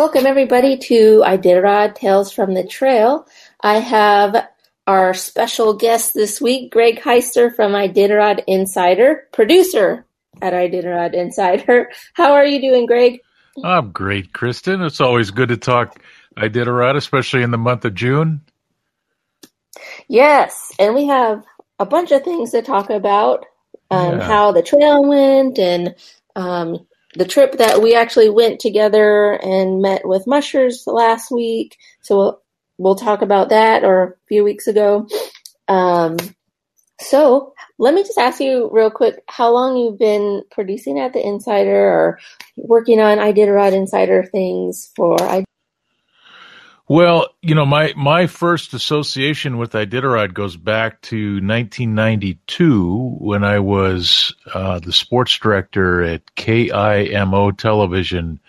Welcome everybody to Iditarod Tales from the Trail. I have our special guest this week, Greg Heister from Iditarod Insider, producer at Iditarod Insider. How are you doing, Greg? I'm great, Kristen. It's always good to talk Iditarod, especially in the month of June. Yes, and we have a bunch of things to talk about. Um, yeah. How the trail went and um, the trip that we actually went together and met with mushers last week. So we'll, we'll talk about that or a few weeks ago. Um, so let me just ask you real quick how long you've been producing at the Insider or working on Iditarod Insider things for well, you know, my my first association with Iditarod goes back to 1992 when I was uh, the sports director at KIMO Television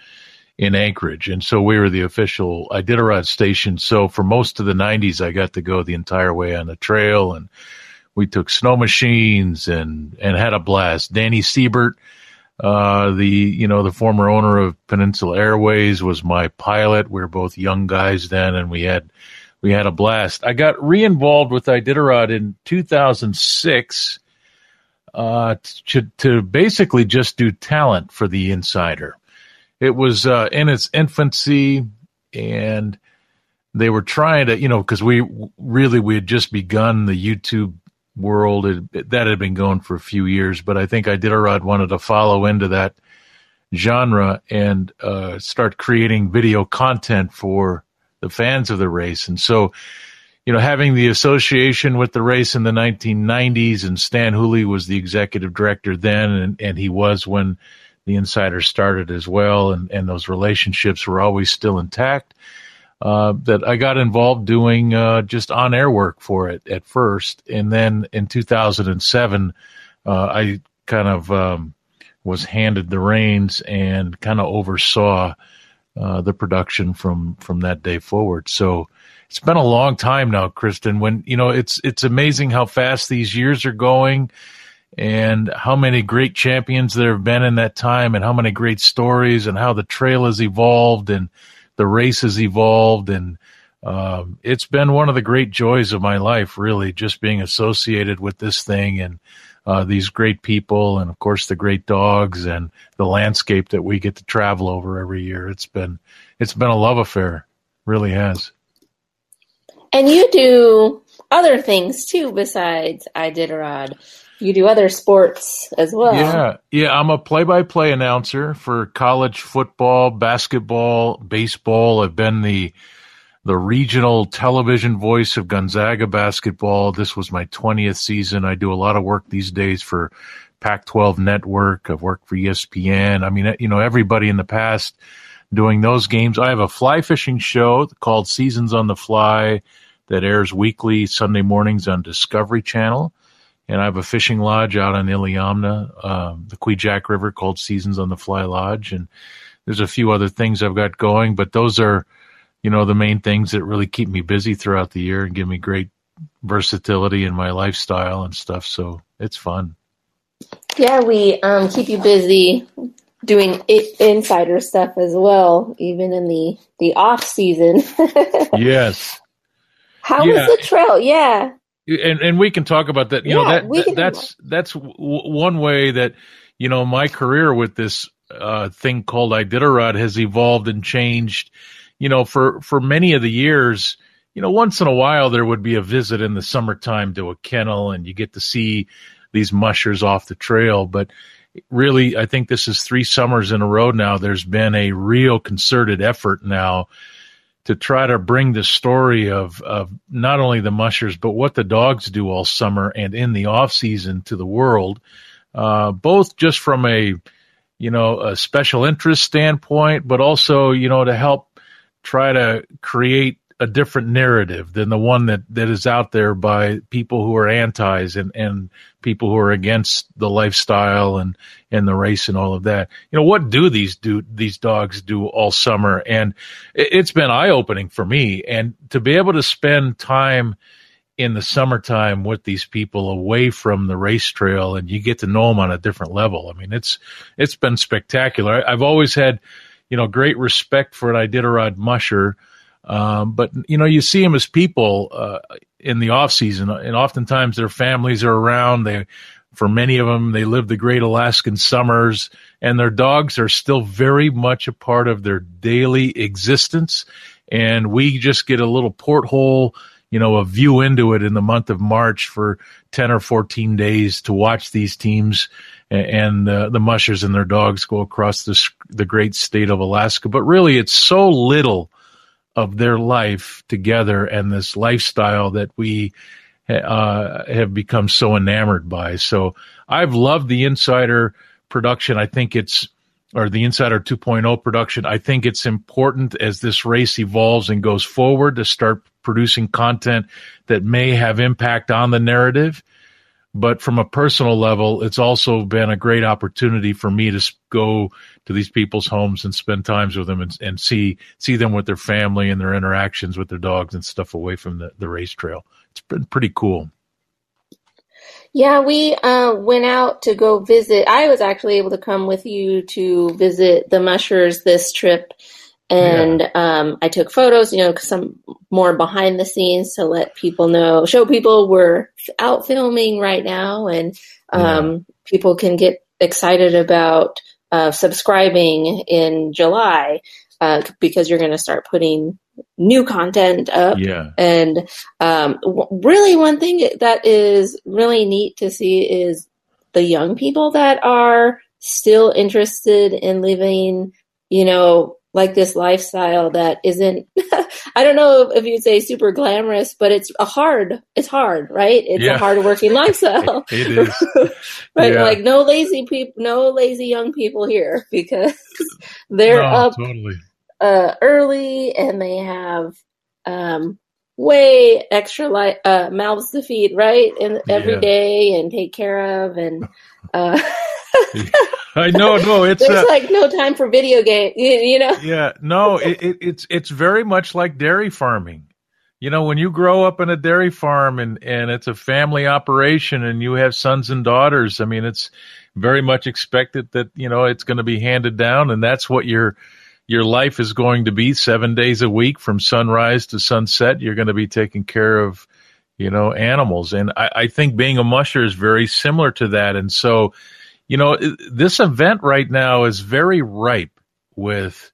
in Anchorage, and so we were the official Iditarod station. So for most of the 90s, I got to go the entire way on the trail, and we took snow machines and and had a blast. Danny Seybert uh, the you know the former owner of Peninsula Airways was my pilot. We were both young guys then, and we had we had a blast. I got re-involved with Iditarod in 2006 uh, to to basically just do talent for the Insider. It was uh, in its infancy, and they were trying to you know because we really we had just begun the YouTube world. It, that had been going for a few years, but I think Iditarod wanted to follow into that genre and uh, start creating video content for the fans of the race. And so, you know, having the association with the race in the 1990s, and Stan Hooley was the executive director then, and, and he was when the Insider started as well, and, and those relationships were always still intact uh, that I got involved doing uh, just on air work for it at first, and then in 2007, uh, I kind of um, was handed the reins and kind of oversaw uh, the production from from that day forward. So it's been a long time now, Kristen. When you know it's it's amazing how fast these years are going. And how many great champions there have been in that time, and how many great stories, and how the trail has evolved, and the race has evolved and um, it's been one of the great joys of my life, really, just being associated with this thing and uh, these great people, and of course the great dogs and the landscape that we get to travel over every year. It's been it's been a love affair, really has. And you do other things too besides Iditarod you do other sports as well. Yeah, yeah. I'm a play-by-play announcer for college football, basketball, baseball. I've been the the regional television voice of Gonzaga basketball. This was my 20th season. I do a lot of work these days for Pac-12 Network. I've worked for ESPN. I mean, you know, everybody in the past doing those games. I have a fly fishing show called Seasons on the Fly that airs weekly Sunday mornings on Discovery Channel and I have a fishing lodge out on Iliamna, um, the Kvichak River called Seasons on the Fly Lodge. And there's a few other things I've got going, but those are, you know, the main things that really keep me busy throughout the year and give me great versatility in my lifestyle and stuff. So it's fun. Yeah, we um, keep you busy doing insider stuff as well, even in the the off season. yes. How yeah. was the trail? Yeah and and we can talk about that. You yeah, know that, that that's that's w- one way that you know my career with this uh, thing called Iditarod has evolved and changed. You know, for for many of the years, you know, once in a while there would be a visit in the summertime to a kennel, and you get to see these mushers off the trail. But really, I think this is three summers in a row now. There's been a real concerted effort now to try to bring the story of, of not only the mushers, but what the dogs do all summer and in the off season to the world, uh, both just from a, you know, a special interest standpoint, but also, you know, to help try to create a different narrative than the one that, that is out there by people who are antis and, and people who are against the lifestyle and, and the race and all of that. You know, what do these do, these dogs do all summer? And it, has been eye opening for me. And to be able to spend time in the summertime with these people away from the race trail and you get to know them on a different level. I mean, it's, it's been spectacular. I've always had, you know, great respect for an Iditarod musher. Um, but you know, you see them as people uh, in the off season, and oftentimes their families are around. They, for many of them, they live the great Alaskan summers, and their dogs are still very much a part of their daily existence. And we just get a little porthole, you know, a view into it in the month of March for ten or fourteen days to watch these teams and uh, the mushers and their dogs go across this, the great state of Alaska. But really, it's so little of their life together and this lifestyle that we uh, have become so enamored by. So I've loved the Insider production. I think it's or the Insider 2.0 production. I think it's important as this race evolves and goes forward to start producing content that may have impact on the narrative but from a personal level, it's also been a great opportunity for me to go to these people's homes and spend times with them and, and see see them with their family and their interactions with their dogs and stuff away from the, the race trail. It's been pretty cool. Yeah, we uh, went out to go visit. I was actually able to come with you to visit the mushers this trip and yeah. um, I took photos, you know, some more behind the scenes to let people know, show people we're out filming right now, and um, yeah. people can get excited about uh, subscribing in July uh, because you're going to start putting new content up. Yeah. And um, w- really, one thing that is really neat to see is the young people that are still interested in living, you know, like this lifestyle that isn't I don't know if you'd say super glamorous, but it's a hard it's hard, right? It's yeah. a hard working lifestyle. it is. right? Yeah. Like no lazy people no lazy young people here because they're no, up totally. uh, early and they have um, way extra li- uh, mouths to feed, right? And every yeah. day and take care of and uh, I know, no, it's there's uh, like no time for video game, you, you know. Yeah, no, it, it, it's it's very much like dairy farming. You know, when you grow up in a dairy farm and and it's a family operation and you have sons and daughters, I mean, it's very much expected that you know it's going to be handed down, and that's what your your life is going to be seven days a week from sunrise to sunset. You're going to be taking care of you know animals, and I, I think being a musher is very similar to that, and so you know, this event right now is very ripe with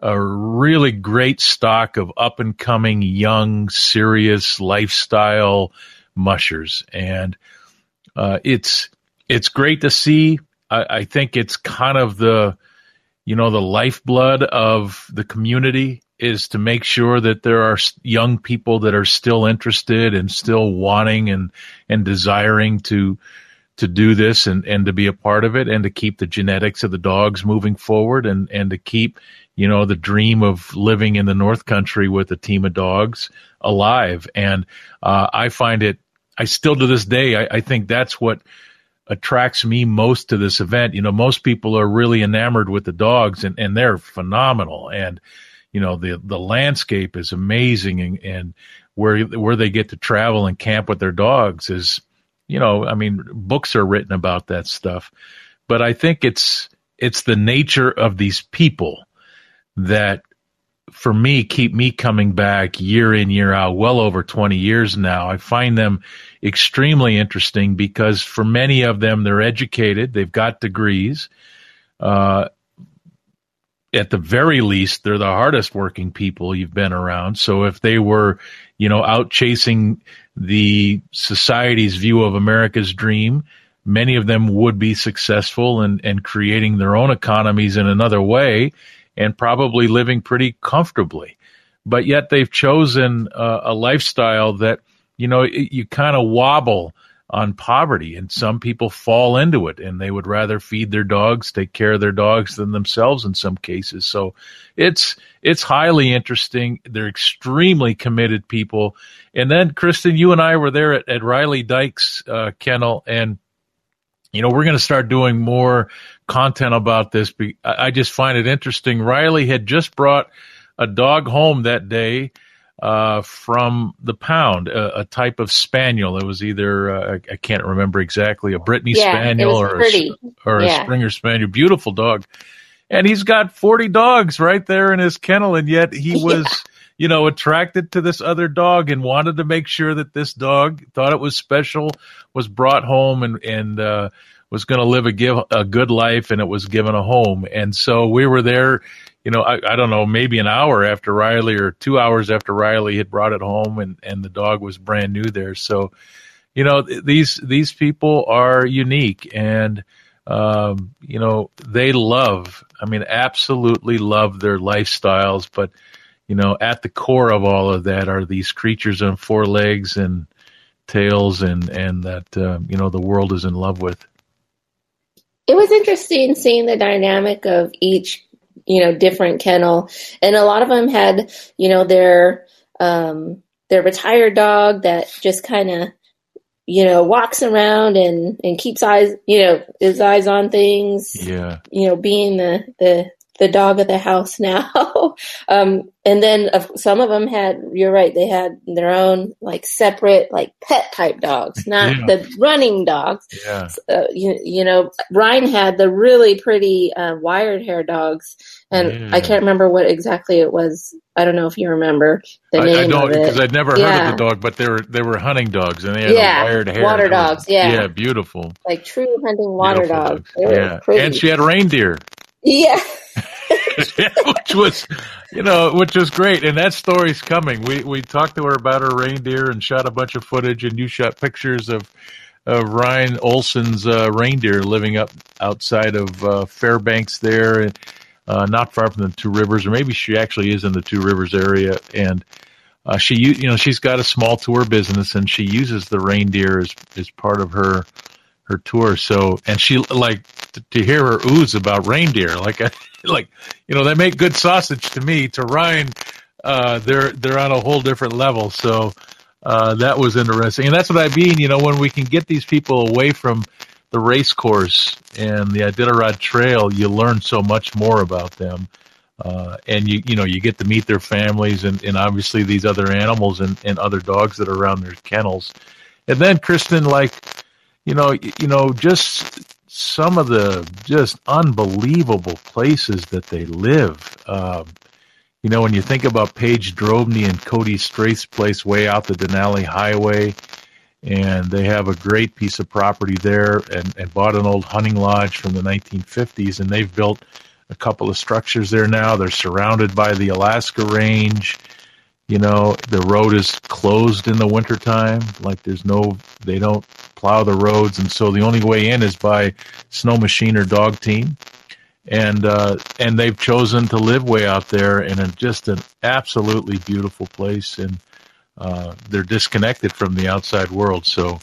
a really great stock of up and coming young, serious lifestyle mushers. And, uh, it's, it's great to see. I, I think it's kind of the, you know, the lifeblood of the community is to make sure that there are young people that are still interested and still wanting and, and desiring to, to do this and, and to be a part of it and to keep the genetics of the dogs moving forward and, and to keep, you know, the dream of living in the North Country with a team of dogs alive. And uh, I find it, I still to this day, I, I think that's what attracts me most to this event. You know, most people are really enamored with the dogs and, and they're phenomenal. And, you know, the, the landscape is amazing and, and where, where they get to travel and camp with their dogs is, you know, I mean, books are written about that stuff, but I think it's, it's the nature of these people that for me keep me coming back year in year out well over 20 years now. I find them extremely interesting because for many of them they're educated they've got degrees uh, at the very least they're the hardest working people you've been around. So if they were you know out chasing the society's view of America's dream. Many of them would be successful and and creating their own economies in another way and probably living pretty comfortably. But yet they've chosen a, a lifestyle that, you know, you kind of wobble on poverty and some people fall into it and they would rather feed their dogs, take care of their dogs than themselves in some cases. So it's, it's highly interesting. They're extremely committed people. And then Kristen, you and I were there at, at Riley Dyche's, uh, kennel and you know, we're going to start doing more content about this. I just find it interesting. Riley had just brought a dog home that day uh, from the pound, a, a, type of spaniel. It was either uh, I can't remember exactly a Brittany yeah, spaniel or a, or yeah. a Springer spaniel. Beautiful dog. and he's got 40 dogs right there in his kennel. And yet he was, yeah. you know, attracted to this other dog and wanted to make sure that this dog thought it was special, was brought home and, and, uh, was going to live a give a good life and it was given a home. And so we were there, you know, I, I don't know, maybe an hour after Riley or two hours after Riley had brought it home and, and the dog was brand new there. So, you know, these, these people are unique and, um, you know, they love, I mean, absolutely love their lifestyles, but, you know, at the core of all of that are these creatures on four legs and tails and, and that, uh, you know, the world is in love with it was interesting seeing the dynamic of each, you know, different kennel, and a lot of them had, you know, their um, their retired dog that just kind of, you know, walks around and and keeps eyes, you know, his eyes on things. Yeah. You know, being the the the dog of the house now. um, and then uh, some of them had, you're right, they had their own like separate like pet type dogs, not yeah. the running dogs. Yeah. Uh, you, you know, Ryne had the really pretty uh, wired hair dogs, and yeah. I can't remember what exactly it was. I don't know if you remember the I, name I don't because I'd never yeah. heard of the dog, but they were they were hunting dogs and they had yeah, wired hair. Water dogs, yeah, yeah, beautiful, like true hunting water beautiful dogs. dogs. Yeah, and she had reindeer. Yeah. which was, you know, which was great. And that story's coming. We we talked to her about her reindeer and shot a bunch of footage, and you shot pictures of of Ryne Olson's uh, reindeer living up outside of uh, Fairbanks there, and uh, not far from the Two Rivers, or maybe she actually is in the Two Rivers area. And uh, she, you know, she's got a small tour business, and she uses the reindeer as as part of her her tour. So, and she like to, hear her ooze about reindeer, like, like, you know, they make good sausage to me. To Ryne, uh, they're, they're on a whole different level. So, uh, that was interesting. And that's what I mean, you know, when we can get these people away from the race course and the Iditarod Trail, you learn so much more about them. Uh, and you, you know, you get to meet their families and, and obviously these other animals and, and other dogs that are around their kennels. And then Kristen, like, you know, you know, just some of the just unbelievable places that they live. Um, you know, when you think about Paige Drobny and Cody Strathe's place way out the Denali Highway, and they have a great piece of property there and, and bought an old hunting lodge from the 1950s, and they've built a couple of structures there now. They're surrounded by the Alaska Range you know the road is closed in the wintertime. Like there's no they don't plow the roads. And so the only way in is by snow machine or dog team. And uh and they've chosen to live way out there in a, just an absolutely beautiful place. And uh they're disconnected from the outside world. So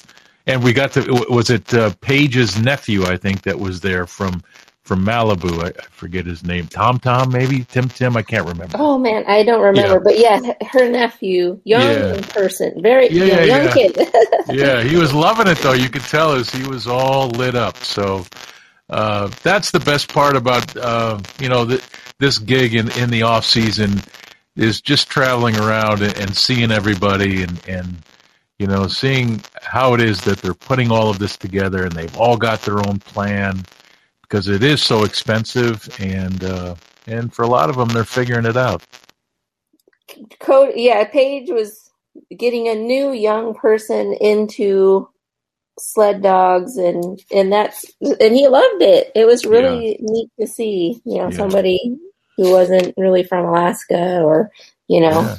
and we got to was it uh, Paige's nephew I think that was there from from Malibu. I, I, forget his name. Tom Tom, maybe Tim Tim. I can't remember. Oh man, I don't remember. Yeah. But yeah, her nephew, young yeah. person, very yeah, know, young yeah. kid. yeah, he was loving it though. You could tell as he was all lit up. So uh, that's the best part about uh, you know the, this gig in in the off season is just traveling around and, and seeing everybody and and you know seeing how it is that they're putting all of this together and they've all got their own plan because it is so expensive, and uh, and for a lot of them, they're figuring it out. Code, yeah, Paige was getting a new young person into sled dogs, and and that's and he loved it. It was really yeah. neat to see, you know, yeah. somebody who wasn't really from Alaska or you know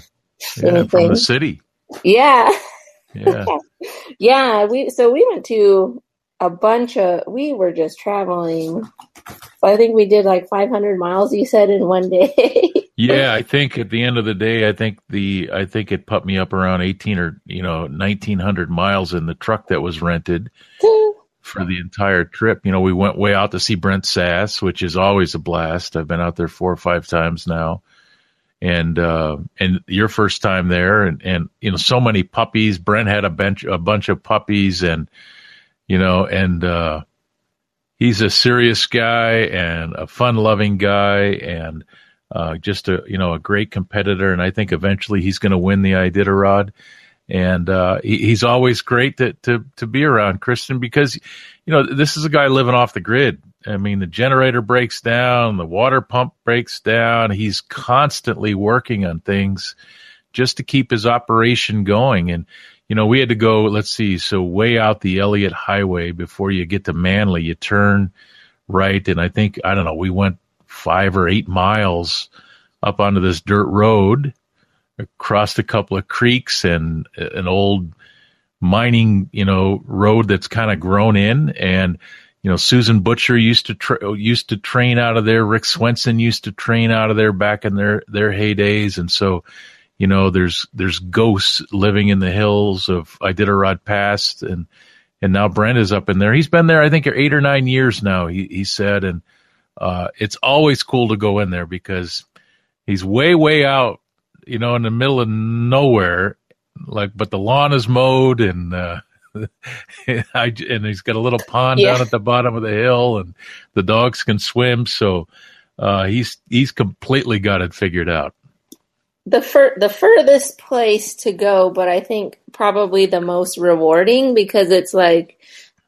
yeah. anything from the city. Yeah. Yeah. yeah, we so we went to a bunch of we were just traveling. I think we did like 500 miles you said in one day. Yeah i think at the end of the day i think the i think it put me up around 18 or you know 1900 miles in the truck that was rented for the entire trip. You know we went way out to see brent sass which is always a blast. I've been out there four or five times now. And uh and your first time there and and you know so many puppies. Brent had a bunch a bunch of puppies and you know, and uh, he's a serious guy and a fun-loving guy and uh, just a you know a great competitor. And I think eventually he's going to win the Iditarod. and uh, he, he's always great to, to to be around, Kristen, because you know this is a guy living off the grid. I mean, the generator breaks down, the water pump breaks down. He's constantly working on things just to keep his operation going. And you know, we had to go. Let's see, so way out the Elliott Highway before you get to Manley, you turn right, and I think I don't know, we went five or eight miles up onto this dirt road crossed a couple of creeks and an old mining, you know, road that's kind of grown in. And, you know, Susan Butcher used to, tra- used to train out of there. Rick Swenson used to train out of there back in their, their heydays. And so, you know, there's, there's ghosts living in the hills of Iditarod Pass and, and now Brent is up in there. He's been there, I think, eight or nine years now, he, he said. And, uh, it's always cool to go in there because he's way, way out you know, in the middle of nowhere, like, but the lawn is mowed and, uh, I, and he's got a little pond yeah. down at the bottom of the hill and the dogs can swim. So, uh, he's, he's completely got it figured out. The fur, the furthest place to go, but I think probably the most rewarding because it's like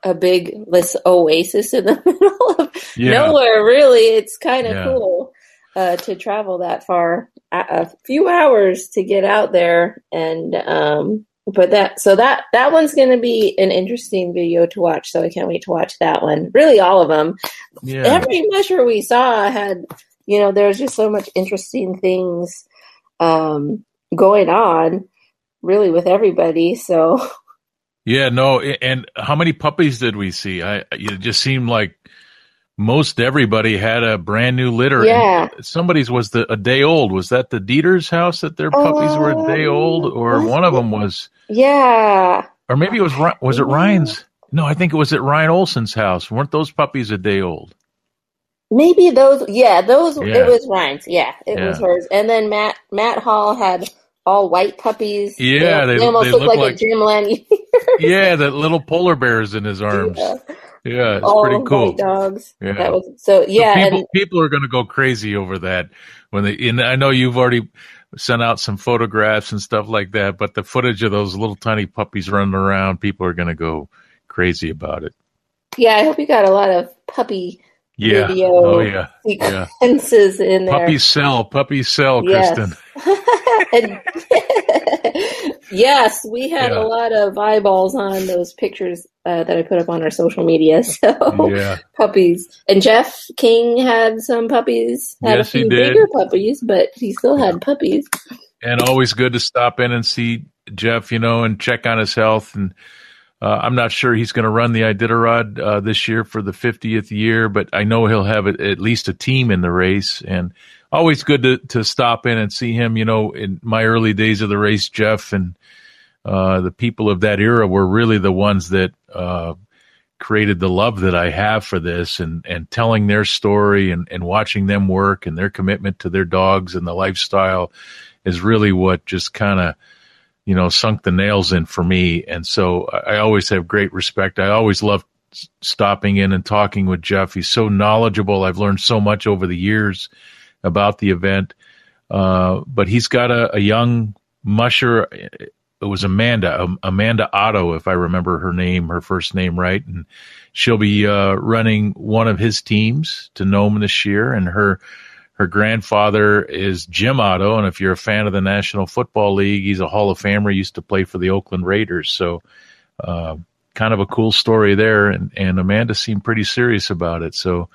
a big this oasis in the middle of yeah. nowhere. Really, it's kind of yeah. cool uh, to travel that far, a, few hours to get out there, and um, but that so that that one's going to be an interesting video to watch. So I can't wait to watch that one. Really, all of them. Yeah. Every measure we saw had, you know, there's just so much interesting things um, going on, really with everybody. So. Yeah, no, and how many puppies did we see? I it just seemed like most everybody had a brand new litter. Yeah. somebody's was the a day old. Was that the Deeters' house that their puppies were a day old, or um, one of them was? Yeah. Or maybe it was was it Ryne's? No, I think it was at Ryne Olson's house. Weren't those puppies a day old? Maybe those. Yeah, those. Yeah. It was Ryne's. Yeah, it yeah. was hers. And then Matt Matt Hall had all white puppies. Yeah, they, they almost they look, like, like, a Jim Lanier. yeah, that little polar bears in his arms. Yeah. Yeah, it's All pretty cool. dogs. Yeah. That was, so yeah, so people, and, people are going to go crazy over that when they. And I know you've already sent out some photographs and stuff like that, but the footage of those little tiny puppies running around, people are going to go crazy about it. Yeah, I hope you got a lot of puppy yeah. video oh, yeah. sequences yeah. in there. Puppies sell, puppies sell, yes. Kristen. yes, we had yeah. a lot of eyeballs on those pictures uh, that I put up on our social media. So yeah. puppies. And Jeff King had some puppies. Had yes, a few he did. bigger puppies, but he still had puppies. And always good to stop in and see Jeff, you know, and check on his health. And uh, I'm not sure he's going to run the Iditarod uh, this year for the 50th year, but I know he'll have a, at least a team in the race. And always good to, to stop in and see him. You know, in my early days of the race, Jeff and uh, the people of that era were really the ones that uh, created the love that I have for this and, and telling their story and, and watching them work and their commitment to their dogs and the lifestyle is really what just kind of, you know, sunk the nails in for me. And so I always have great respect. I always love stopping in and talking with Jeff. He's so knowledgeable. I've learned so much over the years about the event. Uh, but he's got a, a young musher it was Amanda, um, Amanda Otto, if I remember her name, her first name right, and she'll be uh, running one of his teams to Nome this year, and her her grandfather is Jim Otto, and if you're a fan of the National Football League, he's a Hall of Famer. He used to play for the Oakland Raiders, so uh, kind of a cool story there. And and Amanda seemed pretty serious about it, so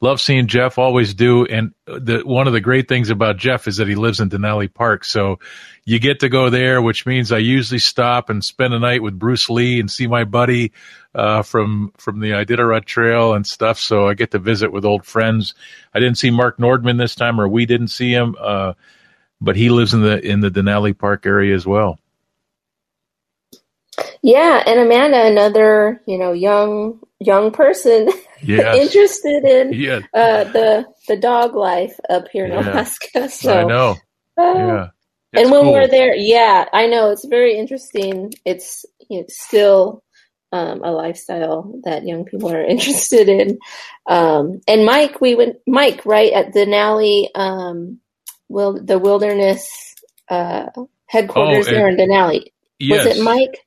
love seeing Jeff. Always do. And the one of the great things about Jeff is that he lives in Denali Park, so you get to go there, which means I usually stop and spend a night with Bruce Lee and see my buddy uh, from from the Iditarod Trail and stuff. So I get to visit with old friends. I didn't see Mark Nordman this time, or we didn't see him, uh, but he lives in the in the Denali Park area as well. Yeah, and Amanda, another you know young young person yes. interested in yeah. uh, the the dog life up here in yeah. Alaska. So I know. Uh, yeah. It's and when cool. we're there, yeah, I know it's very interesting. It's you know, still um, a lifestyle that young people are interested in. Um, and Mike, we went Mike right at Denali, um, will the wilderness uh, headquarters oh, there in Denali. Yes. Was it Mike?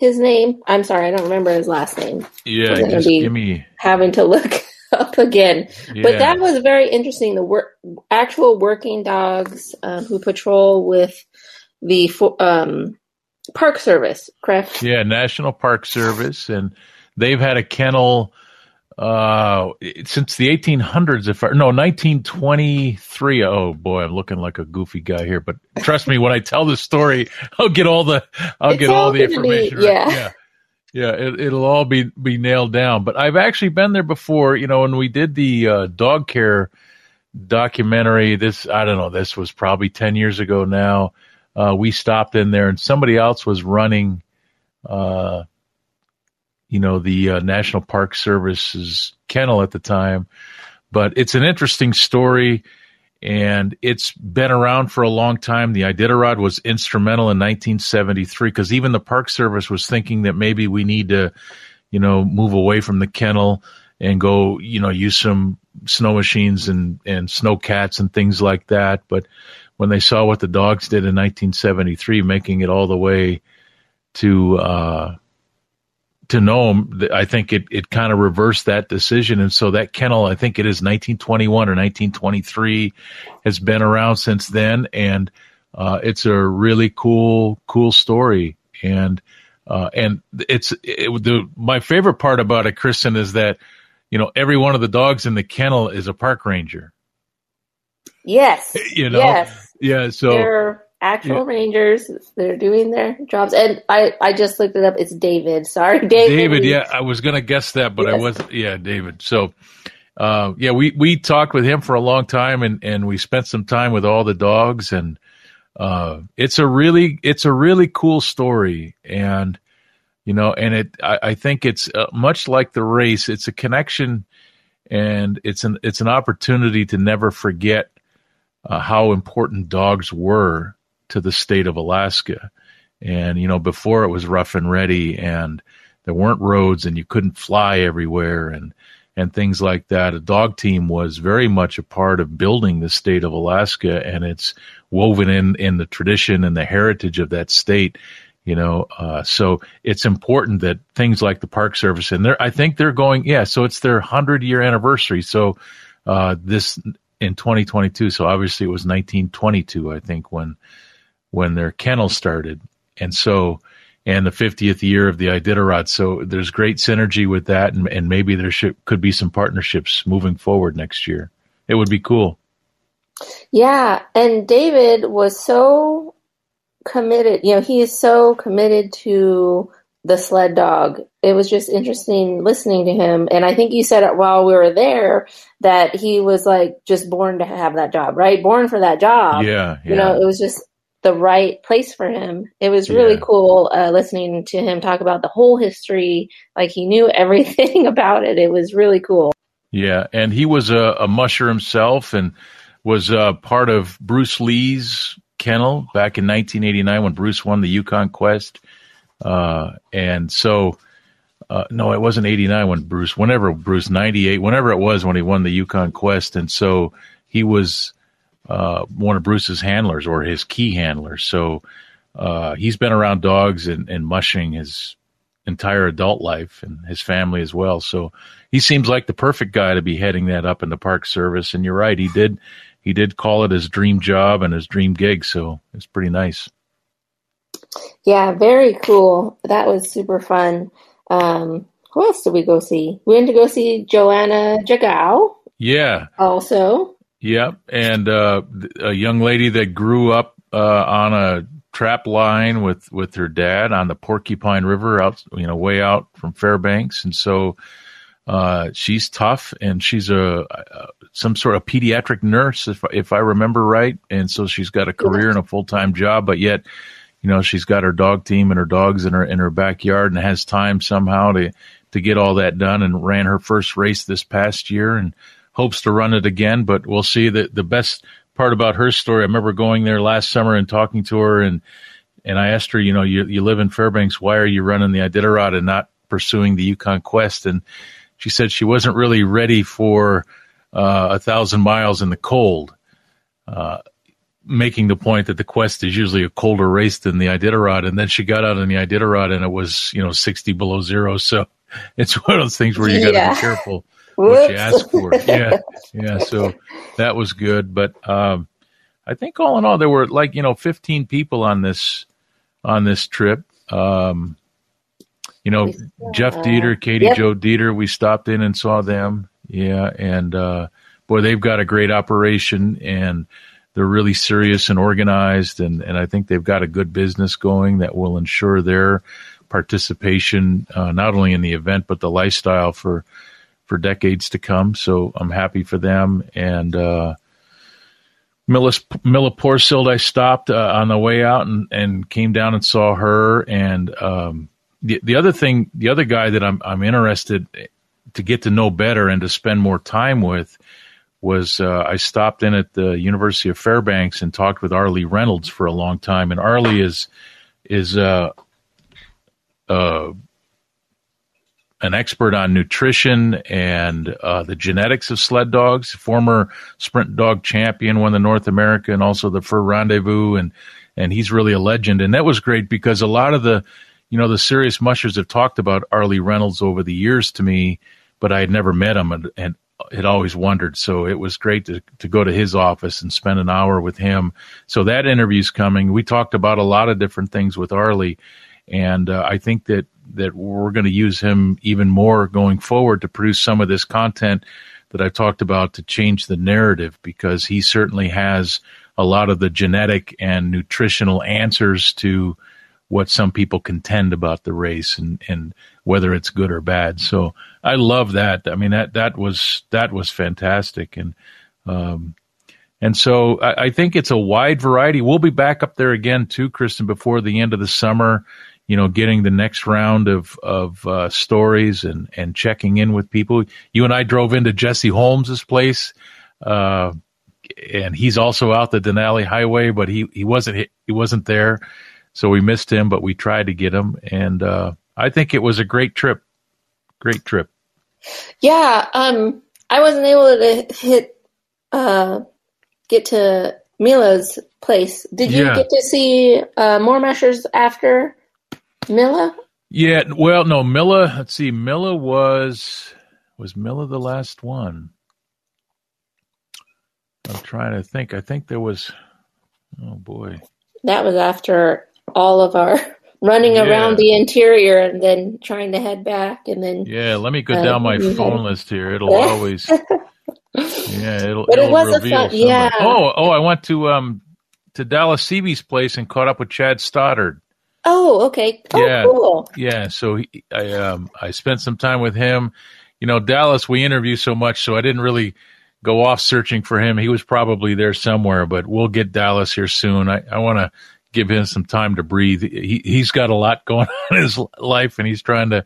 His name? I'm sorry, I don't remember his last name. Yeah, just give me having to look up again. Yeah. But that was very interesting. The work, actual working dogs uh, who patrol with the um, Park Service, correct? Yeah, National Park Service, and they've had a kennel uh, since the 1800s. If I, no 1923. Oh boy, I'm looking like a goofy guy here, but trust me, when I tell the story, I'll get all the I'll it's get all, the information. Be, yeah. Right. yeah. Yeah, it, will all be be nailed down. But I've actually been there before. You know, when we did the uh, dog care documentary, this I don't know, this was probably ten years ago now uh, we stopped in there and somebody else was running, uh, you know, the uh, National Park Service's kennel at the time. But it's an interesting story and it's been around for a long time. The Iditarod was instrumental in 1973 because even the Park Service was thinking that maybe we need to, you know, move away from the kennel and go, you know, use some snow machines and, and snow cats and things like that. But when they saw what the dogs did in 1973, making it all the way to uh, to Nome, I think it, it kind of reversed that decision. And so that kennel, I think it is 1921 or 1923, has been around since then. And uh, it's a really cool, cool story. And uh, and it's it, the my favorite part about it, Kristen, is that you know every one of the dogs in the kennel is a park ranger. Yes. You know. Yes. Yeah, so they're actual yeah. rangers. They're doing their jobs, and I I just looked it up. It's David. Sorry, David. David. Yeah, I was gonna guess that, but yes. I wasn't. Yeah, David. So. Uh, yeah, we, we talked with him for a long time and, and we spent some time with all the dogs and, uh, it's a really, it's a really cool story. And, you know, and it, I, I think it's uh, much like the race. It's a connection and it's an, it's an opportunity to never forget uh, how important dogs were to the state of Alaska. And, you know, before it was rough and ready and there weren't roads and you couldn't fly everywhere and, and things like that. A dog team was very much a part of building the state of Alaska and it's woven in, in the tradition and the heritage of that state. You know, uh, so it's important that things like the Park Service and they're, I think they're going, yeah, so it's their hundred year anniversary. So, uh, this in 2022. So obviously it was 1922, I think, when when their kennel started, and so and the 50th year of the Iditarod. So there's great synergy with that, and, and maybe there should, could be some partnerships moving forward next year. It would be cool. Yeah, and David was so committed. You know, he is so committed to the sled dog. It was just interesting listening to him. And I think you said it while we were there that he was like just born to have that job, right? Born for that job. Yeah. yeah. You know, it was just the right place for him. It was really yeah. cool uh, listening to him talk about the whole history. Like he knew everything about it. It was really cool. Yeah. And he was a, a musher himself and was uh, part of Bruce Lee's kennel back in 1989 when Bruce won the Yukon Quest uh, and so, uh, no, it wasn't 89 when Bruce, whenever Bruce, 98, whenever it was when he won the Yukon Quest. And so he was, uh, one of Bruce's handlers or his key handlers. So, uh, he's been around dogs and, and mushing his entire adult life and his family as well. So he seems like the perfect guy to be heading that up in the park service. And you're right. He did, he did call it his dream job and his dream gig. So it's pretty nice. Yeah, very cool. That was super fun. Um, who else did we go see? We went to go see Joanna Jagow. Yeah. Also. Yep. And uh, a young lady that grew up uh, on a trap line with, with her dad on the Porcupine River out, you know, way out from Fairbanks. And so uh, she's tough and she's a, a, some sort of pediatric nurse, if, if I remember right. And so she's got a career and a full time job, but yet you know she's got her dog team and her dogs in her in her backyard and has time somehow to to get all that done and ran her first race this past year and hopes to run it again but we'll see. That the best part about her story I remember going there last summer and talking to her and and I asked her you know you you live in Fairbanks. Why are you running the Iditarod and not pursuing the Yukon Quest? And she said she wasn't really ready for uh, a thousand miles in the cold uh, making the point that the Quest is usually a colder race than the Iditarod, and then she got out on the Iditarod and it was you know sixty below zero. So it's one of those things where you got to yeah. be careful what you asked for. Yeah, yeah. So that was good, but um, I think all in all there were like you know fifteen people on this on this trip. Um, you know, Jeff Deeter, Katie yep. Joe Deeter, we stopped in and saw them. Yeah, and uh, boy, they've got a great operation and they're really serious and organized, and, and I think they've got a good business going that will ensure their participation uh, not only in the event but the lifestyle for for decades to come. So I'm happy for them. And uh, Milla, Milla I stopped uh, on the way out and, and came down and saw her. And um, the the other thing, the other guy that I'm I'm interested to get to know better and to spend more time with was uh, I stopped in at the University of Fairbanks and talked with Arleigh Reynolds for a long time, and Arleigh is is uh, uh, an expert on nutrition and uh, the genetics of sled dogs. Former sprint dog champion, won the North America and also the Fur Rendezvous, and and he's really a legend. And that was great because a lot of the you know the serious mushers have talked about Arleigh Reynolds over the years to me, but I had never met him, and, and had always wondered. So it was great to, to go to his office and spend an hour with him. So that interview's coming. We talked about a lot of different things with Arleigh, and uh, I think that that we're going to use him even more going forward to produce some of this content that I've talked about to change the narrative because he certainly has a lot of the genetic and nutritional answers to what some people contend about the race and, and whether it's good or bad. So I love that. I mean, that, that was, that was fantastic. And, um, and so I, I think it's a wide variety. We'll be back up there again too, Kristen, before the end of the summer, you know, getting the next round of, of, uh, stories and, and checking in with people. You and I drove into Jesse Holmes's place, uh, and he's also out the Denali Highway, but he, he wasn't, he wasn't there. So we missed him, but we tried to get him. And, uh, I think it was a great trip. Great trip. Yeah. Um, I wasn't able to hit, uh, get to Mila's place. Did you yeah. get to see, uh, more mushers after Milla? Yeah. Well, no, Milla, let's see. Milla was, was Milla the last one? I'm trying to think. I think there was, oh boy. That was after all of our running yeah. around the interior and then trying to head back and then yeah let me go uh, down my phone list here it'll always yeah it'll, but it'll it was a fun yeah oh oh i went to um to dallas seavey's place and caught up with chad stoddard oh okay oh, yeah cool. yeah so he, i um i spent some time with him you know dallas we interview so much so i didn't really go off searching for him he was probably there somewhere but we'll get dallas here soon i i want to give him some time to breathe. He he's got a lot going on in his life, and he's trying to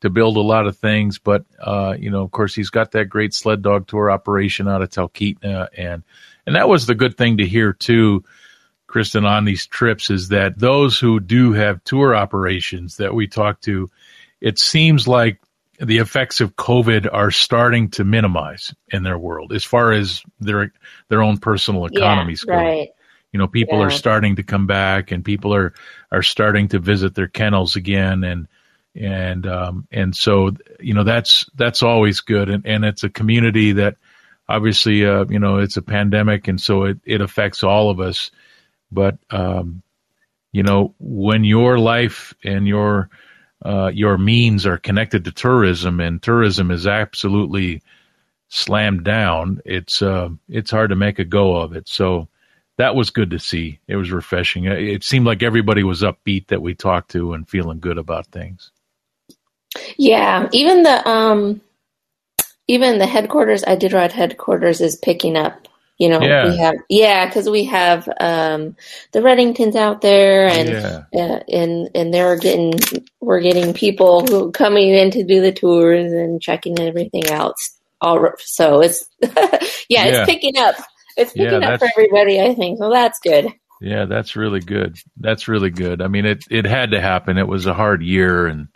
to build a lot of things. But uh, you know, of course, he's got that great sled dog tour operation out of Talkeetna, and and that was the good thing to hear too, Kristen, on these trips is that those who do have tour operations that we talk to, it seems like the effects of COVID are starting to minimize in their world as far as their their own personal economies yeah, go. Right. You know, people yeah. are starting to come back, and people are are starting to visit their kennels again, and and um, and so you know that's that's always good, and and it's a community that obviously uh, you know it's a pandemic, and so it it affects all of us, but um, you know when your life and your uh, your means are connected to tourism, and tourism is absolutely slammed down. It's uh, it's hard to make a go of it. So that was good to see. It was refreshing. It seemed like everybody was upbeat that we talked to and feeling good about things. Yeah, even the um, even the headquarters, Iditarod headquarters is picking up. You know, yeah. we have yeah, because we have um, the Redingtons out there, and yeah. uh, and and they're getting we're getting people who coming in to do the tours and checking everything out. All so it's yeah, yeah, it's picking up. It's picking up for everybody, I think. So that's good. Yeah, that's really good. That's really good. I mean, it it had to happen. It was a hard year, and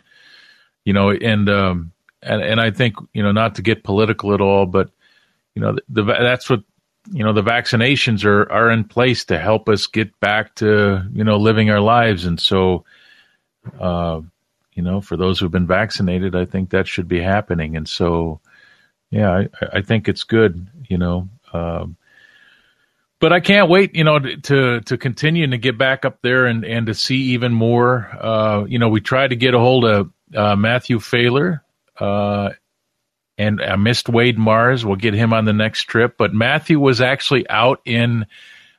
you know, and um, and and I think you know, not to get political at all, but you know, the, the that's what you know the vaccinations are are in place to help us get back to you know living our lives, and so. Uh, you know, for those who've been vaccinated, I think that should be happening. And so, yeah, I, I think it's good, you know. Um, but I can't wait, you know, to to continue to get back up there and and to see even more. Uh, you know, we tried to get a hold of uh, Matthew Failor, uh, and I missed Wade Marrs. We'll get him on the next trip. But Matthew was actually out in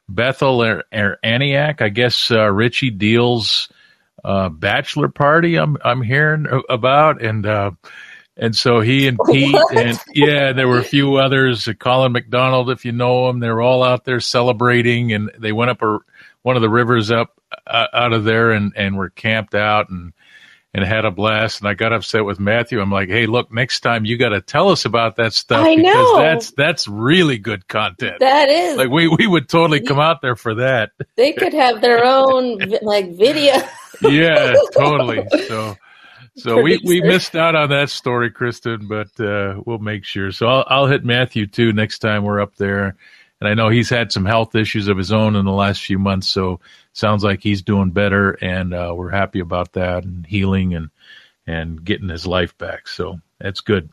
Bethel or, or Aniak. I guess uh, Richie Diehl's uh, bachelor party. I'm I'm hearing about and. Uh, and so he and Pete what? and yeah, there were a few others. Colin McDonald, if you know him, they were all out there celebrating, and they went up a, one of the rivers up uh, out of there and and were camped out and and had a blast. And I got upset with Matthew. I'm like, hey, look, next time you got to tell us about that stuff I because know. that's that's really good content. That is like we we would totally come out there for that. They could have their own like video. yeah, totally. So so we, we missed out on that story, Kristen, but uh, we'll make sure. So I'll, I'll hit Matthew too next time we're up there. And I know he's had some health issues of his own in the last few months, so sounds like he's doing better, and uh, we're happy about that and healing and and getting his life back. So that's good.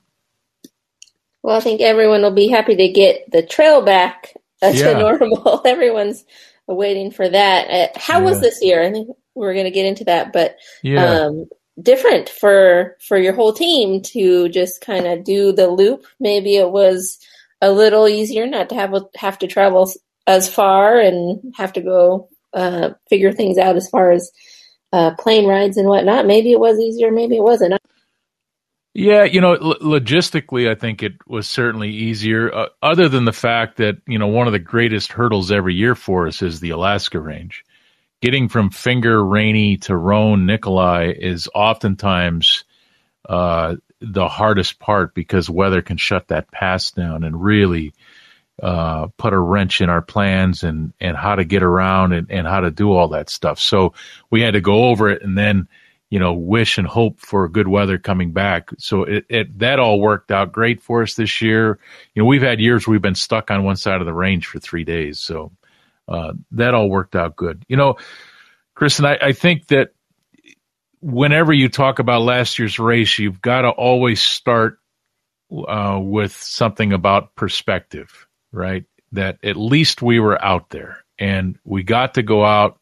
Well, I think everyone will be happy to get the trail back uh, yeah. normal. Everyone's waiting for that. Uh, how yeah. was this year? I think we're going to get into that, but yeah. um, different for for your whole team to just kind of do the loop. Maybe it was a little easier not to have have to travel as far and have to go uh, figure things out as far as uh, plane rides and whatnot. Maybe it was easier, maybe it wasn't. Yeah, you know, logistically, I think it was certainly easier. Uh, other than the fact that you know one of the greatest hurdles every year for us is the Alaska Range getting from Finger, Rainy to Rohn, Nikolai is oftentimes uh, the hardest part because weather can shut that pass down and really uh, put a wrench in our plans and, and how to get around and, and how to do all that stuff. So we had to go over it and then, you know, wish and hope for good weather coming back. So it, it that all worked out great for us this year. You know, we've had years we've been stuck on one side of the range for three days. So uh, that all worked out good. You know, Kristen, I, I think that whenever you talk about last year's race, you've got to always start uh, with something about perspective, right? That at least we were out there and we got to go out,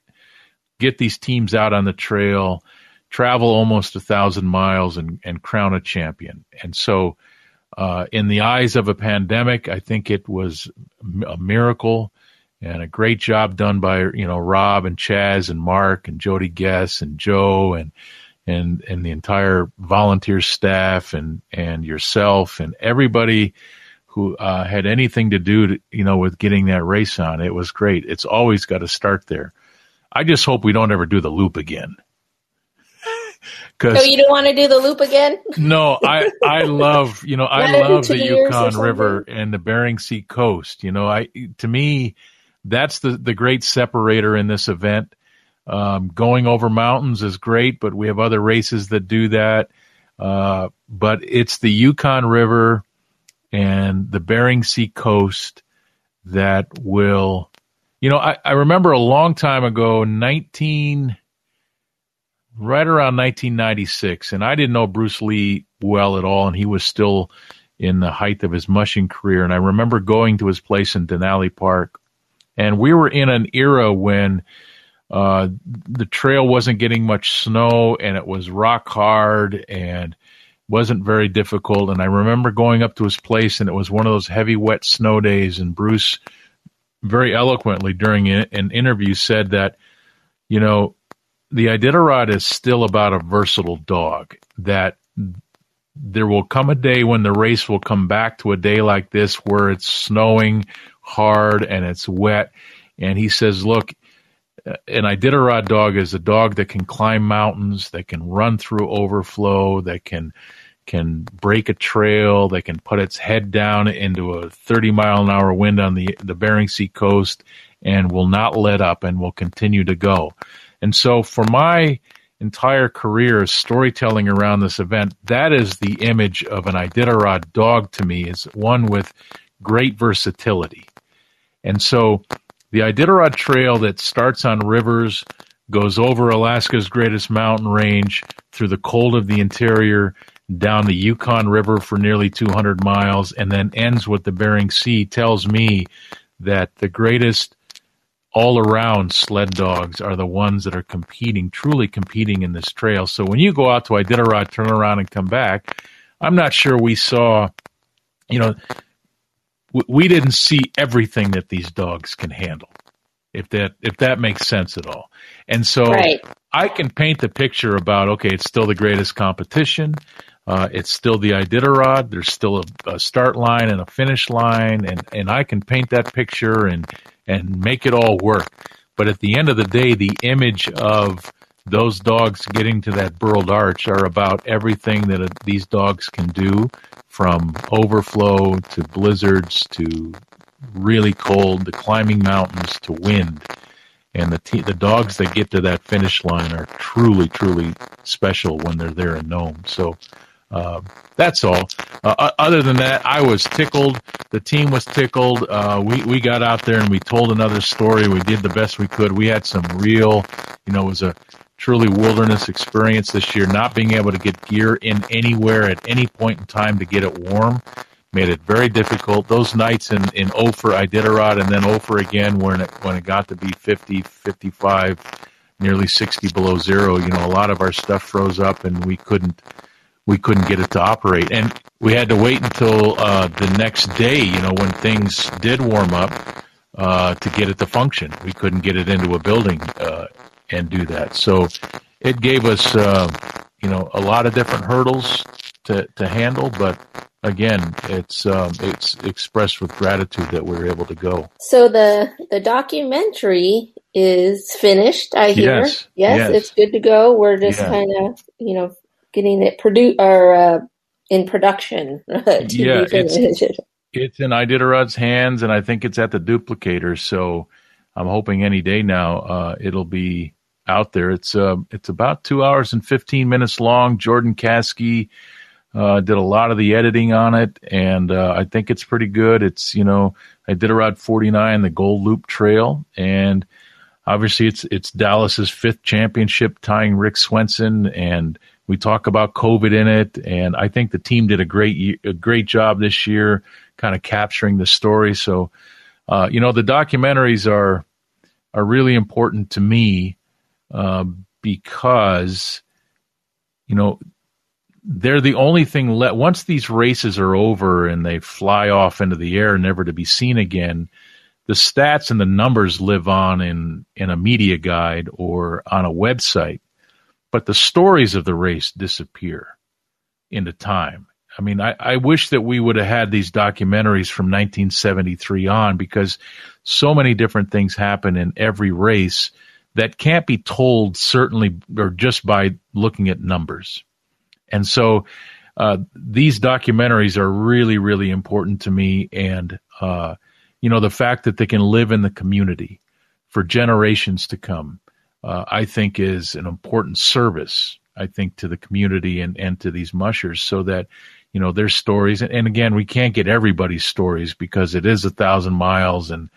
get these teams out on the trail, travel almost a thousand miles, and, and crown a champion. And so, uh, in the eyes of a pandemic, I think it was a miracle and a great job done by you know Rob and Chas and Mark and Jody Guess and Joe and and and the entire volunteer staff and and yourself and everybody who uh, had anything to do to, you know with getting that race on. It was great. It's always got to start there. I just hope we don't ever do the loop again. So you don't want to do the loop again? no, I I love you know I love the Yukon River and the Bering Sea coast. You know, I to me that's the, the great separator in this event. Um, going over mountains is great, but we have other races that do that. Uh, but it's the Yukon River and the Bering Sea coast that will, you know, I, I remember a long time ago, 19, right around 1996, and I didn't know Bruce Lee well at all, and he was still in the height of his mushing career. And I remember going to his place in Denali Park and we were in an era when uh, the trail wasn't getting much snow and it was rock hard and wasn't very difficult. And I remember going up to his place and it was one of those heavy, wet snow days. And Bruce very eloquently during an interview said that, you know, the Iditarod is still about a versatile dog that there will come a day when the race will come back to a day like this where it's snowing hard and it's wet. And he says, look, uh, an Iditarod dog is a dog that can climb mountains, that can run through overflow, that can can break a trail, that can put its head down into a 30 mile an hour wind on the the Bering Sea coast and will not let up and will continue to go. And so for my entire career storytelling around this event, that is the image of an Iditarod dog to me is one with great versatility And so the Iditarod Trail that starts on rivers, goes over Alaska's greatest mountain range, through the cold of the interior, down the Yukon River for nearly 200 miles, and then ends with the Bering Sea tells me that the greatest all around sled dogs are the ones that are competing, truly competing in this trail. So when you go out to Iditarod, turn around and come back, I'm not sure we saw, you know, we didn't see everything that these dogs can handle. If that if that makes sense at all. And so right. I can paint the picture about okay, it's still the greatest competition. Uh, it's still the Iditarod. There's still a, a, start line and a finish line, and, and I can paint that picture and and make it all work. But at the end of the day, the image of those dogs getting to that burled arch are about everything that a, these dogs can do, from overflow to blizzards to really cold to climbing mountains to wind. And the the dogs that get to that finish line are truly, truly special when they're there in Nome. So uh, that's all. Uh, other than that, I was tickled. The team was tickled. Uh, we we got out there and we told another story. We did the best we could. We had some real, you know, it was a truly wilderness experience this year. Not being able to get gear in anywhere at any point in time to get it warm made it very difficult. Those nights in in Ophir, Iditarod, and then Ophir again, when it when it got to be 50, 55, nearly 60 below zero, you know, a lot of our stuff froze up and we couldn't we couldn't get it to operate. And we had to wait until uh, the next day, you know, when things did warm up uh, to get it to function. We couldn't get it into a building uh, and do that. So it gave us, uh, you know, a lot of different hurdles to, to handle, but again, it's um, it's expressed with gratitude that we were able to go. So the the documentary is finished. I hear. Yes, yes, yes. it's good to go. We're just yeah. kind of you know getting it produced or uh, in production. yeah, it's, it's in Iditarod's hands, and I think it's at the duplicator. So I'm hoping any day now uh, it'll be out there. It's uh, it's about two hours and 15 minutes long. Jordan Kasky uh, did a lot of the editing on it, and uh, I think it's pretty good. It's you know Iditarod 49, the Gold Loop Trail, and obviously it's it's Dallas's fifth championship, tying Rick Swenson and we talk about COVID in it, and I think the team did a great a great job this year, kind of capturing the story. So, uh, you know, the documentaries are are really important to me uh, because you know they're the only thing left. Once these races are over and they fly off into the air, never to be seen again, the stats and the numbers live on in in a media guide or on a website but the stories of the race disappear into time. I mean, I, I wish that we would have had these documentaries from 1973 on because so many different things happen in every race that can't be told certainly or just by looking at numbers. And so uh, these documentaries are really, really important to me. And, uh, you know, the fact that they can live in the community for generations to come uh, I think is an important service. I think to the community and, and to these mushers so that, you know, their stories. And, and again, we can't get everybody's stories because it is a thousand miles and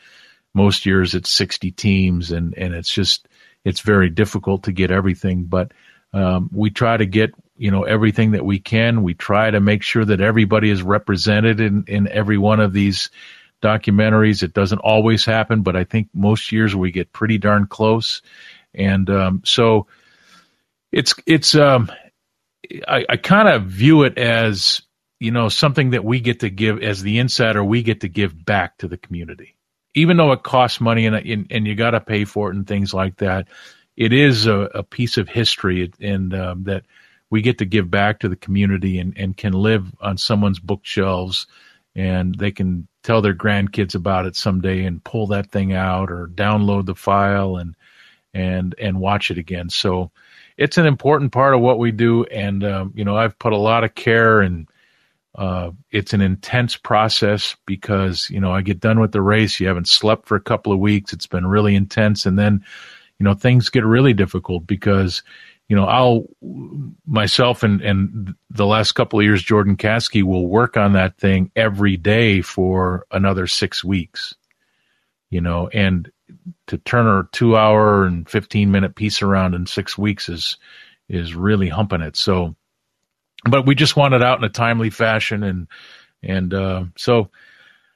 most years it's 60 teams and, and it's just, it's very difficult to get everything. But, um, we try to get, you know, everything that we can. We try to make sure that everybody is represented in, in every one of these documentaries. It doesn't always happen, but I think most years we get pretty darn close and um, so it's it's um, I, I kind of view it as you know something that we get to give as the insider we get to give back to the community even though it costs money and and, and you got to pay for it and things like that it is a, a piece of history and um, that we get to give back to the community and, and can live on someone's bookshelves and they can tell their grandkids about it someday and pull that thing out or download the file and and and watch it again. So it's an important part of what we do, and um, you know I've put a lot of care and uh, it's an intense process because you know I get done with the race. You haven't slept for a couple of weeks. It's been really intense, and then you know things get really difficult because you know I'll myself and and the last couple of years Jordan Caskey will work on that thing every day for another six weeks you know, and to turn a two hour and 15 minute piece around in six weeks is, is really humping it. So, but we just want it out in a timely fashion. And, and, uh, so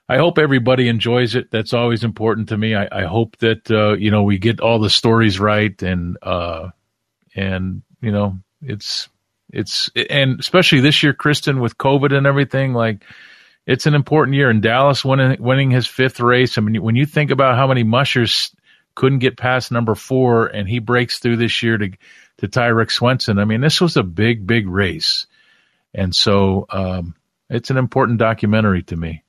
I hope everybody enjoys it. That's always important to me. I, I hope that, uh, you know, we get all the stories right and, uh, and, you know, it's, it's, and especially this year, Kristen, with COVID and everything, like, it's an important year. And Dallas winning, winning his fifth race. I mean, when you think about how many mushers couldn't get past number four and he breaks through this year to, to Rick Swenson, I mean, this was a big, big race. And so, um, it's an important documentary to me.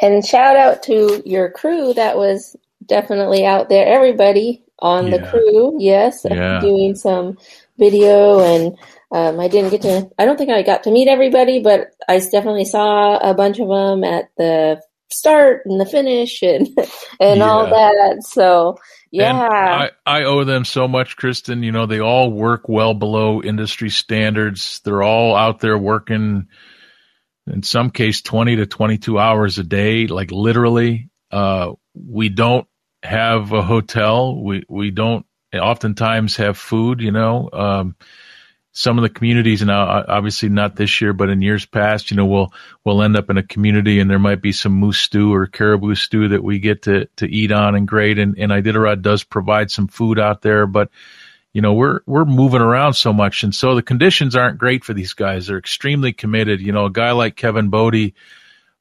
And shout out to your crew that was definitely out there. Everybody on yeah. the crew, yes, yeah. doing some video and um, I didn't get to, I don't think I got to meet everybody, but I definitely saw a bunch of them at the start and the finish and, and yeah. all that. So, yeah. I, I owe them so much, Kristen. You know, they all work well below industry standards. They're all out there working in some case 20 to 22 hours a day, like literally. Uh, we don't have a hotel. We, we don't oftentimes have food, you know. Um, some of the communities now, obviously not this year, but in years past, you know, we'll, we'll end up in a community and there might be some moose stew or caribou stew that we get to, to eat on and great. And, and Iditarod does provide some food out there, but, you know, we're, we're moving around so much. And so the conditions aren't great for these guys. They're extremely committed. You know, a guy like Kevin Bodie,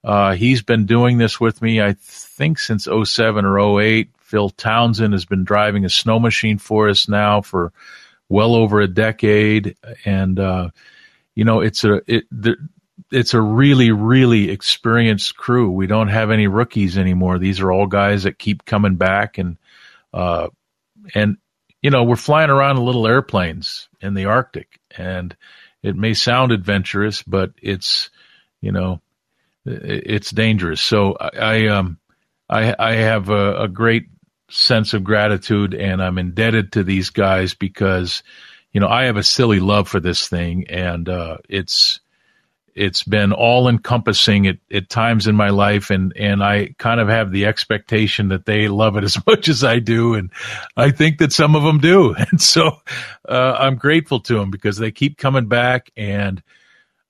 uh, he's been doing this with me, I think since 07 or 08. Phil Townsend has been driving a snow machine for us now for, well over a decade, and uh, you know it's a it it's a really really experienced crew. We don't have any rookies anymore. These are all guys that keep coming back, and uh, and you know we're flying around in little airplanes in the Arctic, and it may sound adventurous, but it's you know it's dangerous. So I, I um I I have a, a great sense of gratitude and I'm indebted to these guys because, you know, I have a silly love for this thing and, uh, it's, it's been all encompassing at, at times in my life and, and I kind of have the expectation that they love it as much as I do. And I think that some of them do. And so, uh, I'm grateful to them because they keep coming back and,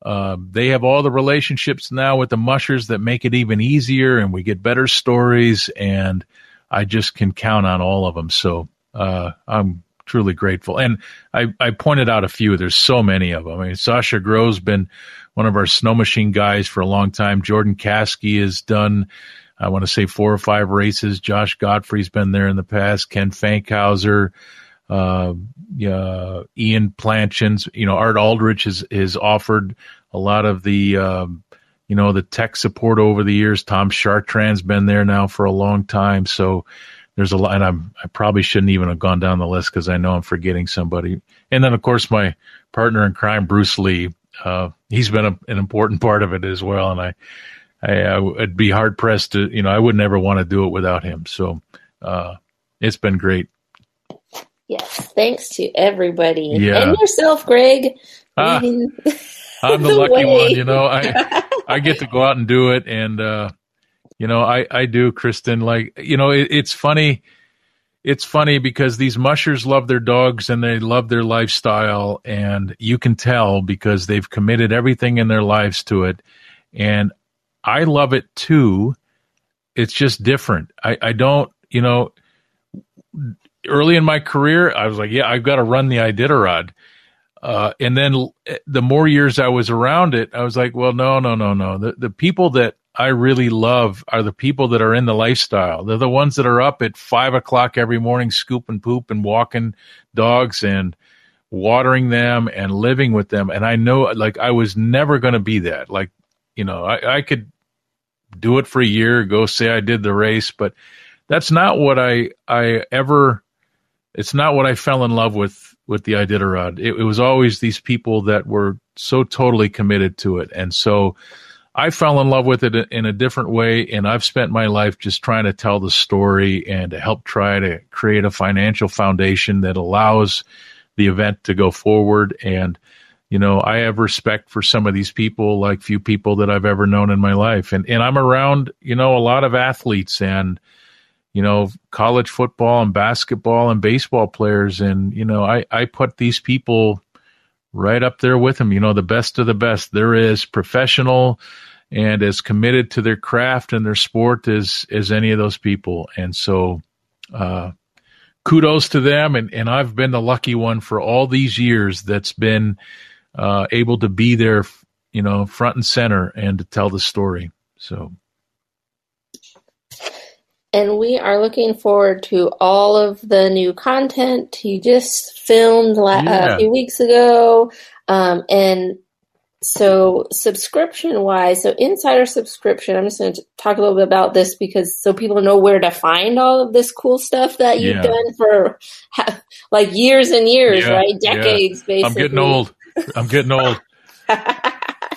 uh, they have all the relationships now with the mushers that make it even easier and we get better stories and, I just can count on all of them. So uh, I'm truly grateful. And I, I pointed out a few. There's so many of them. I mean, Sasha Grove's been one of our snow machine guys for a long time. Jordan Kasky has done, I want to say four or five races. Josh Godfrey's been there in the past. Ken Fankhauser, uh, uh, Ian Planchins, you know, Art Aldrich has, has offered a lot of the, um, you know, the tech support over the years. Tom Chartrand's been there now for a long time. So there's a lot, and I'm, I probably shouldn't even have gone down the list because I know I'm forgetting somebody. And then, of course, my partner in crime, Bruce Lee, uh, he's been a, an important part of it as well. And I, I, would be hard pressed to, you know, I would never want to do it without him. So, uh, it's been great. Yes. Thanks to everybody yeah. and yourself, Greg. Ah, I'm the, the lucky way. one, you know, I, I get to go out and do it, and uh, you know, I I do, Kristen. Like, you know, it, it's funny. It's funny because these mushers love their dogs and they love their lifestyle, and you can tell because they've committed everything in their lives to it. And I love it too. It's just different. I, I don't, you know, early in my career, I was like, yeah, I've got to run the Iditarod. Uh, and then the more years I was around it, I was like, well, no, no, no, no. The, the people that I really love are the people that are in the lifestyle. They're the ones that are up at five o'clock every morning, scooping poop and walking dogs and watering them and living with them. And I know, like, I was never going to be that. Like, you know, I, I could do it for a year, go say I did the race, but that's not what I, I ever, it's not what I fell in love with with the Iditarod. It, it was always these people that were so totally committed to it. And so I fell in love with it in a different way. And I've spent my life just trying to tell the story and to help try to create a financial foundation that allows the event to go forward. And, you know, I have respect for some of these people like few people that I've ever known in my life. And, and I'm around, you know, a lot of athletes and, you know, college football and basketball and baseball players. And, you know, I, I put these people right up there with them, you know, the best of the best. There is professional and as committed to their craft and their sport as, as any of those people. And so, uh, kudos to them. And, and I've been the lucky one for all these years that's been, uh, able to be there, you know, front and center and to tell the story. So, and we are looking forward to all of the new content you just filmed la- yeah. a few weeks ago. Um, and so subscription wise, so insider subscription, I'm just going to talk a little bit about this because so people know where to find all of this cool stuff that you've yeah. done for like years and years, yeah, right? Decades, basically. I'm getting old. I'm getting old.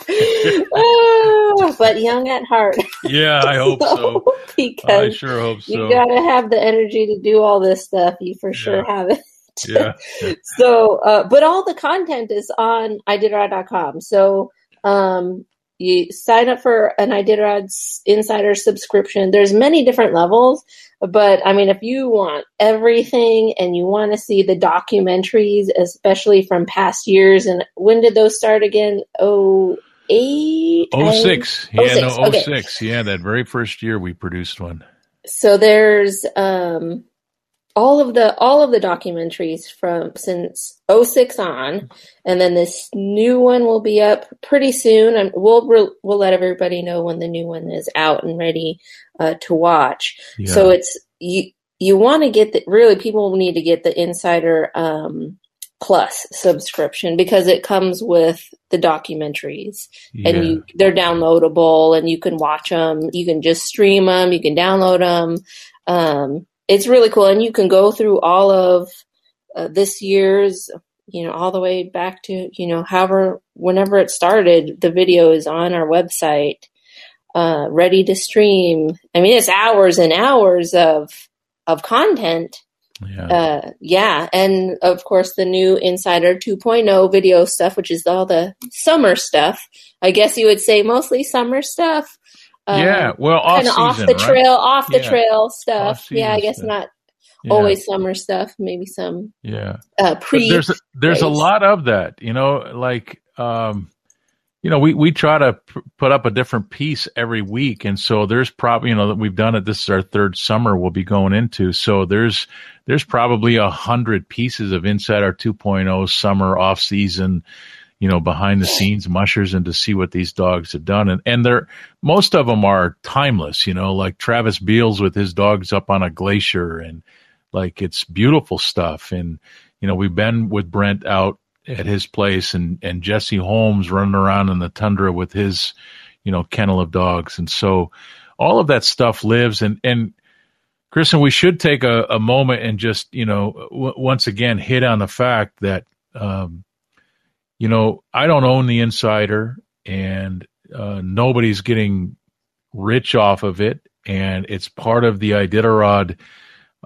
oh, but young at heart. Yeah, I hope so. because I sure hope so. You got to have the energy to do all this stuff. You for sure yeah. have it. yeah. so, uh, but all the content is on iditarod.com. So, um, you sign up for an Iditarod insider subscription. There's many different levels, but I mean, if you want everything and you want to see the documentaries, especially from past years, and when did those start again? Oh, eight? Oh six. Yeah, 06. no, oh okay. six. Yeah, that very first year we produced one. So there's um all of the all of the documentaries from since 06 on and then this new one will be up pretty soon and we'll we'll let everybody know when the new one is out and ready uh, to watch yeah. so it's you you want to get the really people need to get the insider um, plus subscription because it comes with the documentaries. Yeah. and you, they're downloadable and you can watch them you can just stream them you can download them um, it's really cool. And you can go through all of uh, this year's you know all the way back to you know however whenever it started the video is on our website uh, ready to stream. I mean it's hours and hours of of content yeah. Uh, yeah. And of course, the new Insider 2.0 video stuff, which is all the summer stuff. I guess you would say mostly summer stuff. Um, yeah. Well, off, season, off the right? trail, off the yeah. trail stuff. Yeah. I guess stuff. not yeah. always summer stuff. Maybe some. Yeah. Uh, pre. But there's a, there's a lot of that. You know, like um, you know, we, we try to put up a different piece every week. And so there's probably, you know, that we've done it. This is our third summer we'll be going into. So there's, there's probably a hundred pieces of Insider 2.0 summer off season, you know, behind the scenes mushers and to see what these dogs have done. And, and they're, most of them are timeless, you know, like Travis Beals with his dogs up on a glacier and like it's beautiful stuff. And, you know, we've been with Brent out at his place and, and Jesse Holmes running around in the tundra with his, you know, kennel of dogs. And so all of that stuff lives. And, and Kristen, we should take a, a moment and just, you know, w- once again hit on the fact that, um, you know, I don't own the insider and uh, nobody's getting rich off of it. And it's part of the Iditarod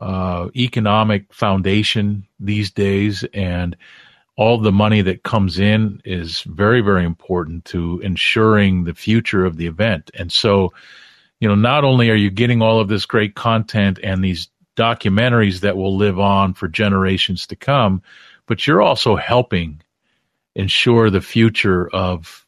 uh, economic foundation these days. And all the money that comes in is very, very important to ensuring the future of the event. And so, you know, not only are you getting all of this great content and these documentaries that will live on for generations to come, but you're also helping ensure the future of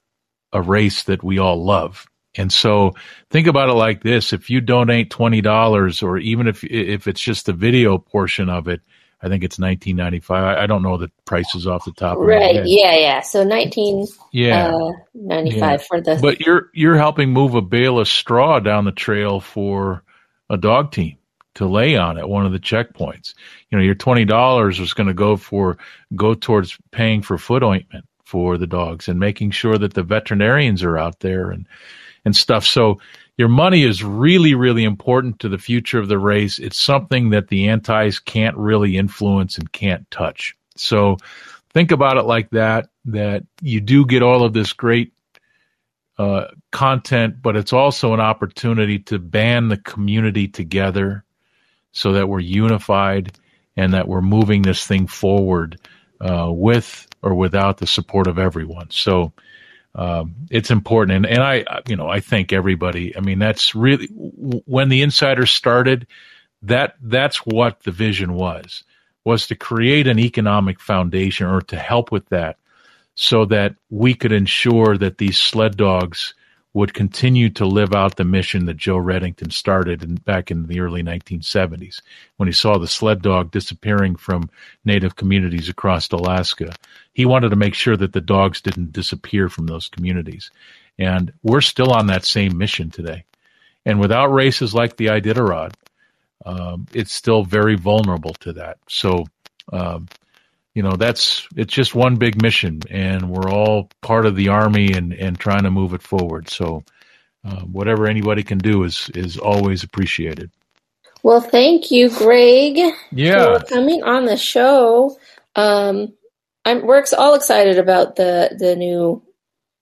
a race that we all love. And so think about it like this. If you donate $20 or even if, if it's just the video portion of it, I think it's 1995. I, I don't know the prices off the top. Of the yeah. Right. Yeah. Yeah. So 19. Yeah. Uh, 95 yeah. for the. But you're you're helping move a bale of straw down the trail for a dog team to lay on at one of the checkpoints. You know, your twenty dollars was going to go for go towards paying for foot ointment for the dogs and making sure that the veterinarians are out there and and stuff. So your money is really, really important to the future of the race. It's something that the antis can't really influence and can't touch. So think about it like that, that you do get all of this great uh, content, but it's also an opportunity to band the community together so that we're unified and that we're moving this thing forward uh, with or without the support of everyone. So um, it's important. And, and I, you know, I thank everybody. I mean, that's really when the insiders started, that that's what the vision was was to create an economic foundation or to help with that so that we could ensure that these sled dogs would continue to live out the mission that Joe Redington started in, back in the early 1970s when he saw the sled dog disappearing from native communities across Alaska. He wanted to make sure that the dogs didn't disappear from those communities. And we're still on that same mission today. And without races like the Iditarod, um, it's still very vulnerable to that. So, um, you know, that's it's just one big mission, and we're all part of the army and and trying to move it forward. So, uh, whatever anybody can do is is always appreciated. Well, thank you, Greg, yeah. for coming on the show. Um, I'm we're all excited about the the new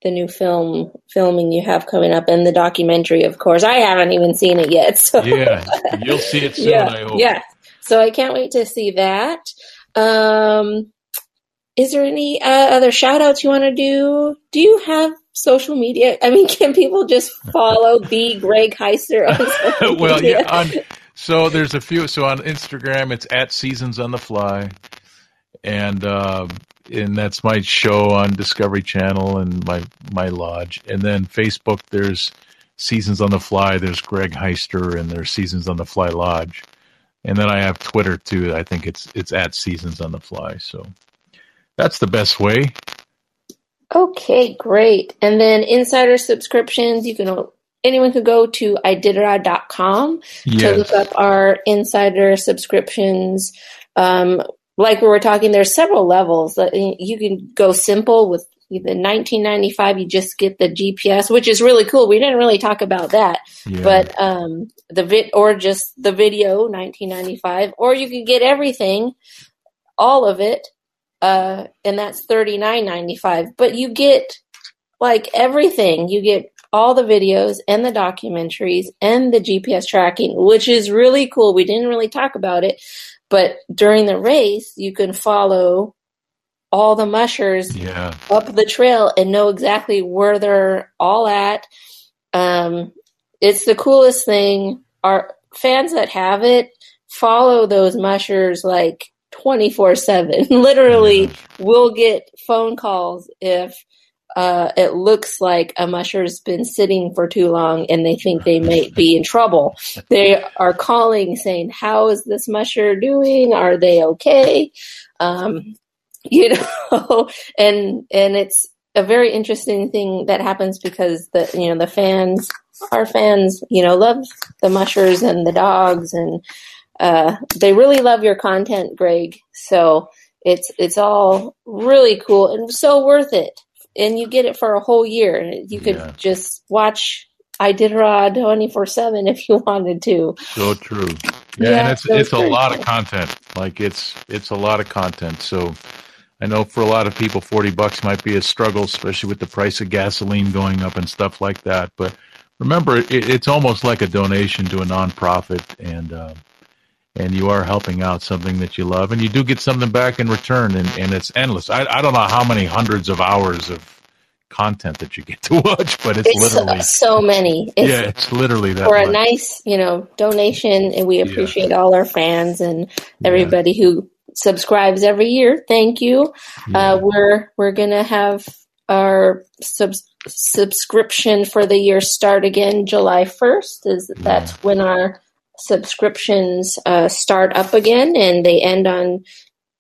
the new film filming you have coming up and the documentary, of course. I haven't even seen it yet. So yeah, you'll see it soon. yeah, I hope. Yeah, so I can't wait to see that. Um, is there any uh, other shout outs you want to do? Do you have social media? I mean, can people just follow the Greg Heister on well, yeah. On, so there's a few. So on Instagram, it's at Seasons on the Fly, and uh, and that's my show on Discovery Channel and my my lodge. And then Facebook, there's Seasons on the Fly. There's Greg Heister, and there's Seasons on the Fly Lodge. And then I have Twitter too. I think it's it's at Seasons on the Fly. So that's the best way. Okay, great. And then insider subscriptions, you can anyone can go to iditarod.com yes. to look up our insider subscriptions. Um, like we were talking, there's several levels. That you can go simple with the 1995 you just get the gps which is really cool we didn't really talk about that yeah. but um the vid or just the video 1995 or you can get everything all of it uh and that's 39.95 but you get like everything you get all the videos and the documentaries and the gps tracking which is really cool we didn't really talk about it but during the race you can follow all the mushers yeah. up the trail and know exactly where they're all at. Um, it's the coolest thing. Our fans that have it follow those mushers like 24 7. Literally, we'll get phone calls if uh, it looks like a musher's been sitting for too long and they think they might be in trouble. They are calling saying, How is this musher doing? Are they okay? Um, you know, and and it's a very interesting thing that happens because the you know the fans, our fans, you know, love the mushers and the dogs, and uh, they really love your content, Greg. So it's it's all really cool and so worth it. And you get it for a whole year. You could yeah. just watch I Did Iditarod 24 7 if you wanted to. So true. Yeah, yeah and it's so it's a lot of content. Like it's it's a lot of content. So I know for a lot of people, 40 bucks might be a struggle, especially with the price of gasoline going up and stuff like that. But remember, it, it's almost like a donation to a nonprofit, and uh, and you are helping out something that you love, and you do get something back in return, and, and it's endless. I, I don't know how many hundreds of hours of content that you get to watch, but it's, it's literally so, so many. It's, yeah, it's literally that. For much. a nice, you know, donation, and we appreciate yeah. all our fans and everybody yeah. who subscribes every year. Thank you. Yeah. Uh, we're we're gonna have our sub- subscription for the year start again July first. Is yeah. that's when our subscriptions uh, start up again, and they end on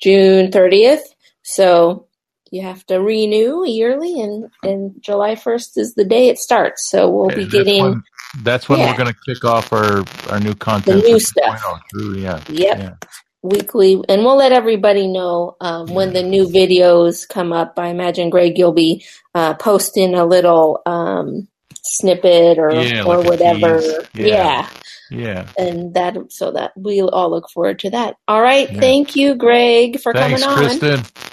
June thirtieth. So you have to renew yearly, and and July first is the day it starts. So we'll okay, be getting. That's when, that's when yeah. we're going to kick off our our new content. The new stuff. yeah. Yep. Yeah weekly, and we'll let everybody know um, when the new videos come up. I imagine Greg, you'll be uh, posting a little um, snippet or yeah, or like whatever. Yeah. yeah. yeah. And that so that we'll all look forward to that. All right. Yeah. Thank you, Greg, for Thanks, coming on. Kristen.